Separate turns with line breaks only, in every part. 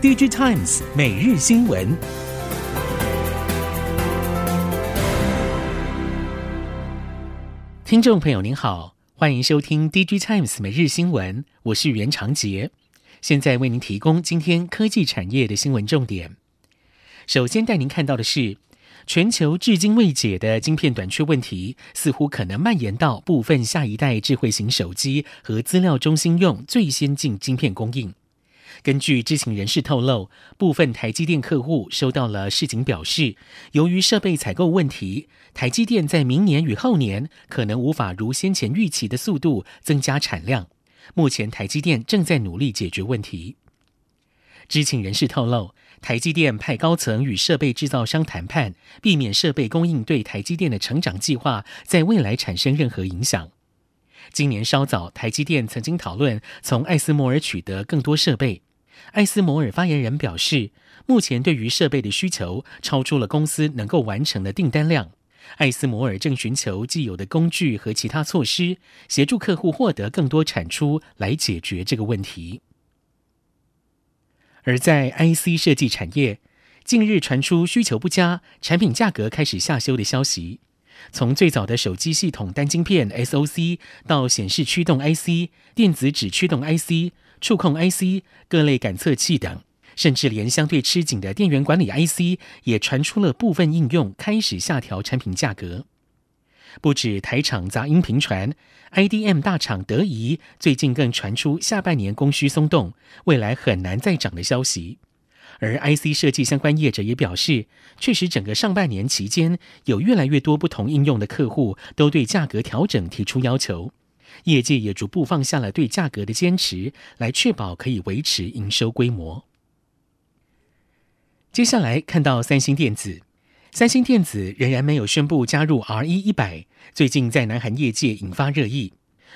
DigiTimes 每日新闻，听众朋友您好，欢迎收听 DigiTimes 每日新闻，我是袁长杰，现在为您提供今天科技产业的新闻重点。首先带您看到的是，全球至今未解的晶片短缺问题，似乎可能蔓延到部分下一代智慧型手机和资料中心用最先进晶片供应。根据知情人士透露，部分台积电客户收到了示警表示，由于设备采购问题，台积电在明年与后年可能无法如先前预期的速度增加产量。目前台积电正在努力解决问题。知情人士透露，台积电派高层与设备制造商谈判，避免设备供应对台积电的成长计划在未来产生任何影响。今年稍早，台积电曾经讨论从艾斯摩尔取得更多设备。艾斯摩尔发言人表示，目前对于设备的需求超出了公司能够完成的订单量。艾斯摩尔正寻求既有的工具和其他措施，协助客户获得更多产出来解决这个问题。而在 IC 设计产业，近日传出需求不佳、产品价格开始下修的消息。从最早的手机系统单晶片 SoC 到显示驱动 IC、电子纸驱动 IC、触控 IC、各类感测器等，甚至连相对吃紧的电源管理 IC 也传出了部分应用开始下调产品价格。不止台厂杂音频传，IDM 大厂德仪最近更传出下半年供需松动，未来很难再涨的消息。而 IC 设计相关业者也表示，确实整个上半年期间，有越来越多不同应用的客户都对价格调整提出要求，业界也逐步放下了对价格的坚持，来确保可以维持营收规模。接下来看到三星电子，三星电子仍然没有宣布加入 RE100，最近在南韩业界引发热议。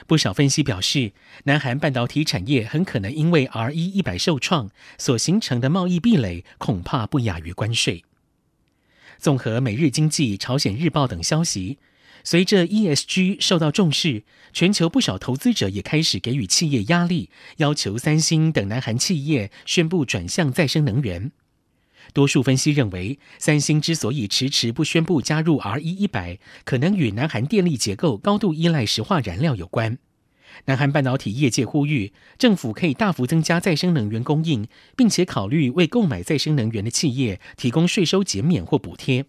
不少分析表示，南韩半导体产业很可能因为 RE100 受创所形成的贸易壁垒，恐怕不亚于关税。综合每日经济、朝鲜日报等消息，随着 ESG 受到重视，全球不少投资者也开始给予企业压力，要求三星等南韩企业宣布转向再生能源。多数分析认为，三星之所以迟迟不宣布加入 RE100，可能与南韩电力结构高度依赖石化燃料有关。南韩半导体业界呼吁，政府可以大幅增加再生能源供应，并且考虑为购买再生能源的企业提供税收减免或补贴。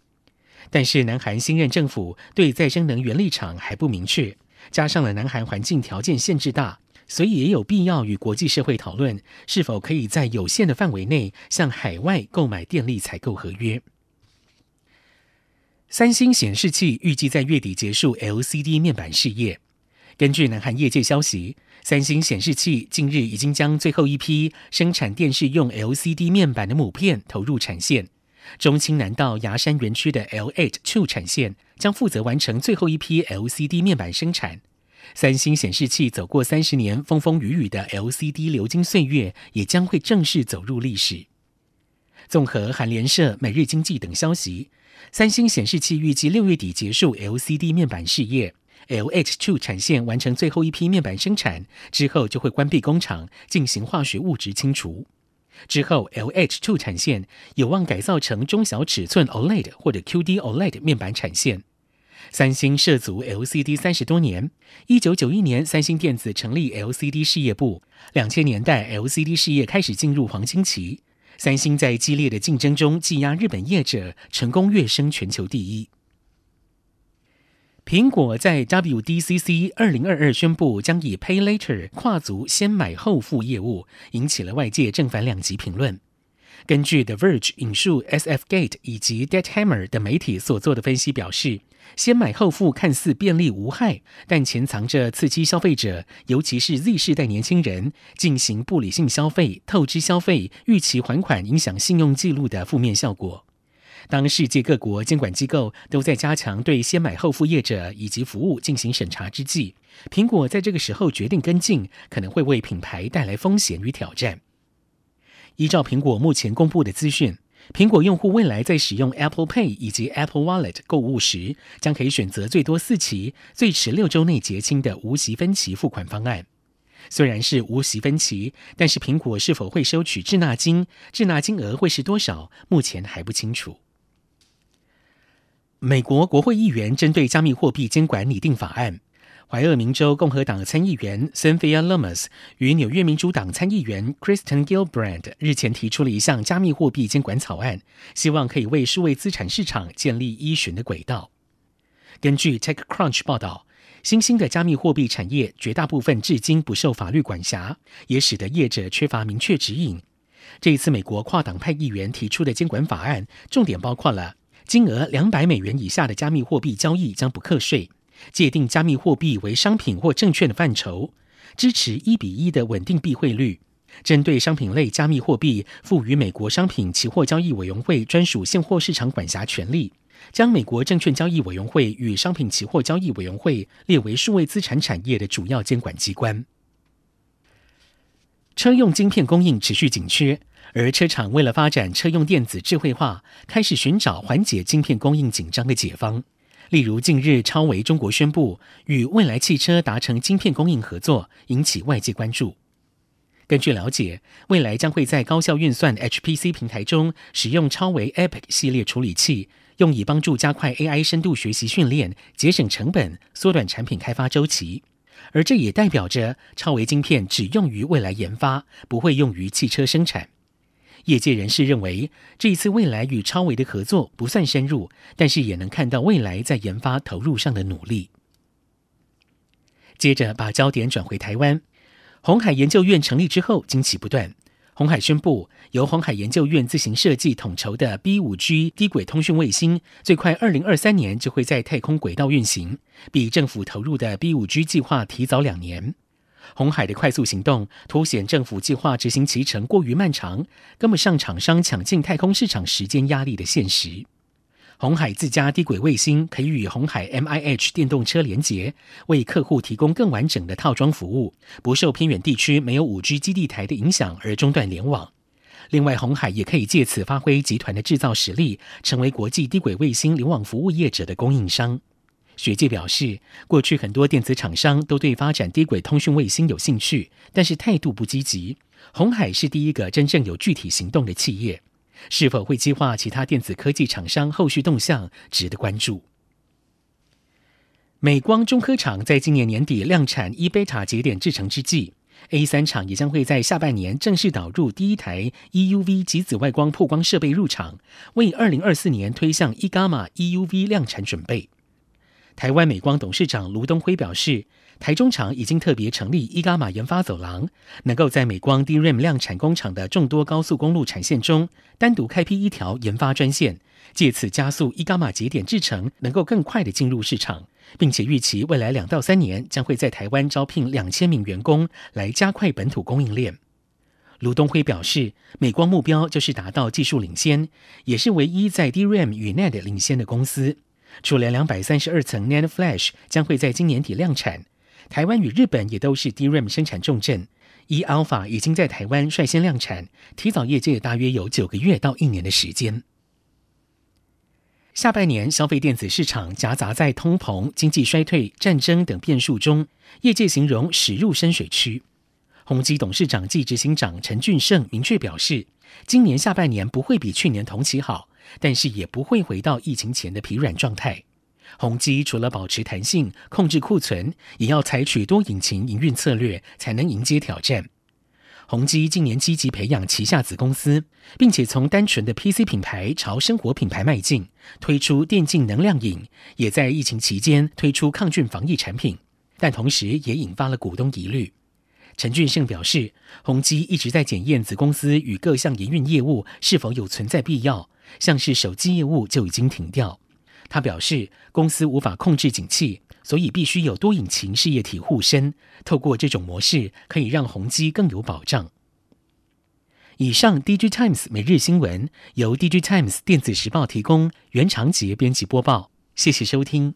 但是，南韩新任政府对再生能源立场还不明确，加上了南韩环境条件限制大。所以也有必要与国际社会讨论，是否可以在有限的范围内向海外购买电力采购合约。三星显示器预计在月底结束 LCD 面板事业。根据南韩业界消息，三星显示器近日已经将最后一批生产电视用 LCD 面板的母片投入产线，中清南道牙山园区的 L8 Two 产线将负责完成最后一批 LCD 面板生产。三星显示器走过三十年风风雨雨的 LCD 流金岁月，也将会正式走入历史。综合韩联社、每日经济等消息，三星显示器预计六月底结束 LCD 面板事业，LH2 产线完成最后一批面板生产之后，就会关闭工厂进行化学物质清除。之后，LH2 产线有望改造成中小尺寸 OLED 或者 QD OLED 面板产线。三星涉足 LCD 三十多年，一九九一年三星电子成立 LCD 事业部，两千年代 LCD 事业开始进入黄金期。三星在激烈的竞争中技压日本业者，成功跃升全球第一。苹果在 WDCC 二零二二宣布将以 Pay Later 跨足先买后付业务，引起了外界正反两极评论。根据 The Verge 引述 SF Gate 以及 Dead Hammer 等媒体所做的分析表示，先买后付看似便利无害，但潜藏着刺激消费者，尤其是 Z 世代年轻人进行不理性消费、透支消费、逾期还款、影响信用记录的负面效果。当世界各国监管机构都在加强对先买后付业者以及服务进行审查之际，苹果在这个时候决定跟进，可能会为品牌带来风险与挑战。依照苹果目前公布的资讯，苹果用户未来在使用 Apple Pay 以及 Apple Wallet 购物时，将可以选择最多四期、最迟六周内结清的无息分期付款方案。虽然是无息分期，但是苹果是否会收取滞纳金，滞纳金额会是多少，目前还不清楚。美国国会议员针对加密货币监管拟定法案。怀俄明州共和党参议员 Cynthia Lummis 与纽约民主党参议员 Kristen Gilbrand 日前提出了一项加密货币监管草案，希望可以为数位资产市场建立依循的轨道。根据 TechCrunch 报道，新兴的加密货币产业绝大部分至今不受法律管辖，也使得业者缺乏明确指引。这一次，美国跨党派议员提出的监管法案，重点包括了金额两百美元以下的加密货币交易将不课税。界定加密货币为商品或证券的范畴，支持一比一的稳定币汇率，针对商品类加密货币，赋予美国商品期货交易委员会专属现货市场管辖权力，将美国证券交易委员会与商品期货交易委员会列为数位资产产业的主要监管机关。车用晶片供应持续紧缺，而车厂为了发展车用电子智慧化，开始寻找缓解晶片供应紧张的解方。例如，近日超微中国宣布与蔚来汽车达成晶片供应合作，引起外界关注。根据了解，蔚来将会在高效运算 HPC 平台中使用超微 EPIC 系列处理器，用以帮助加快 AI 深度学习训练，节省成本，缩短产品开发周期。而这也代表着超微晶片只用于未来研发，不会用于汽车生产。业界人士认为，这一次未来与超微的合作不算深入，但是也能看到未来在研发投入上的努力。接着把焦点转回台湾，鸿海研究院成立之后，惊喜不断。红海宣布，由红海研究院自行设计统筹的 B 五 G 低轨通讯卫星，最快二零二三年就会在太空轨道运行，比政府投入的 B 五 G 计划提早两年。红海的快速行动凸显政府计划执行期程过于漫长，跟不上厂商抢进太空市场时间压力的现实。鸿海自家低轨卫星可以与鸿海 MIH 电动车连接，为客户提供更完整的套装服务，不受偏远地区没有 5G 基地台的影响而中断联网。另外，鸿海也可以借此发挥集团的制造实力，成为国际低轨卫星联网服务业者的供应商。学界表示，过去很多电子厂商都对发展低轨通讯卫星有兴趣，但是态度不积极。鸿海是第一个真正有具体行动的企业，是否会激化其他电子科技厂商后续动向，值得关注。美光中科厂在今年年底量产 E-beta 节点制程之际，A3 厂也将会在下半年正式导入第一台 EUV 及紫外光曝光设备入场，为2024年推向 E-gamma EUV 量产准备。台湾美光董事长卢东辉表示，台中厂已经特别成立 E-gamma 研发走廊，能够在美光 DRAM 量产工厂的众多高速公路产线中，单独开辟一条研发专线，借此加速 E-gamma 节点制程能够更快地进入市场，并且预期未来两到三年将会在台湾招聘两千名员工，来加快本土供应链。卢东辉表示，美光目标就是达到技术领先，也是唯一在 DRAM 与 NAND 领先的公司。除了两百三十二层 NAND Flash 将会在今年底量产，台湾与日本也都是 DRAM 生产重镇。E-Alpha 已经在台湾率先量产，提早业界大约有九个月到一年的时间。下半年消费电子市场夹杂在通膨、经济衰退、战争等变数中，业界形容驶入深水区。宏基董事长暨执行长陈俊盛明确表示，今年下半年不会比去年同期好。但是也不会回到疫情前的疲软状态。宏基除了保持弹性、控制库存，也要采取多引擎营运策略，才能迎接挑战。宏基今年积极培养旗下子公司，并且从单纯的 PC 品牌朝生活品牌迈进，推出电竞能量饮，也在疫情期间推出抗菌防疫产品，但同时也引发了股东疑虑。陈俊胜表示，宏基一直在检验子公司与各项营运业务是否有存在必要。像是手机业务就已经停掉。他表示，公司无法控制景气，所以必须有多引擎事业体护身。透过这种模式，可以让宏基更有保障。以上，DG Times 每日新闻由 DG Times 电子时报提供，原长杰编辑播报。谢谢收听。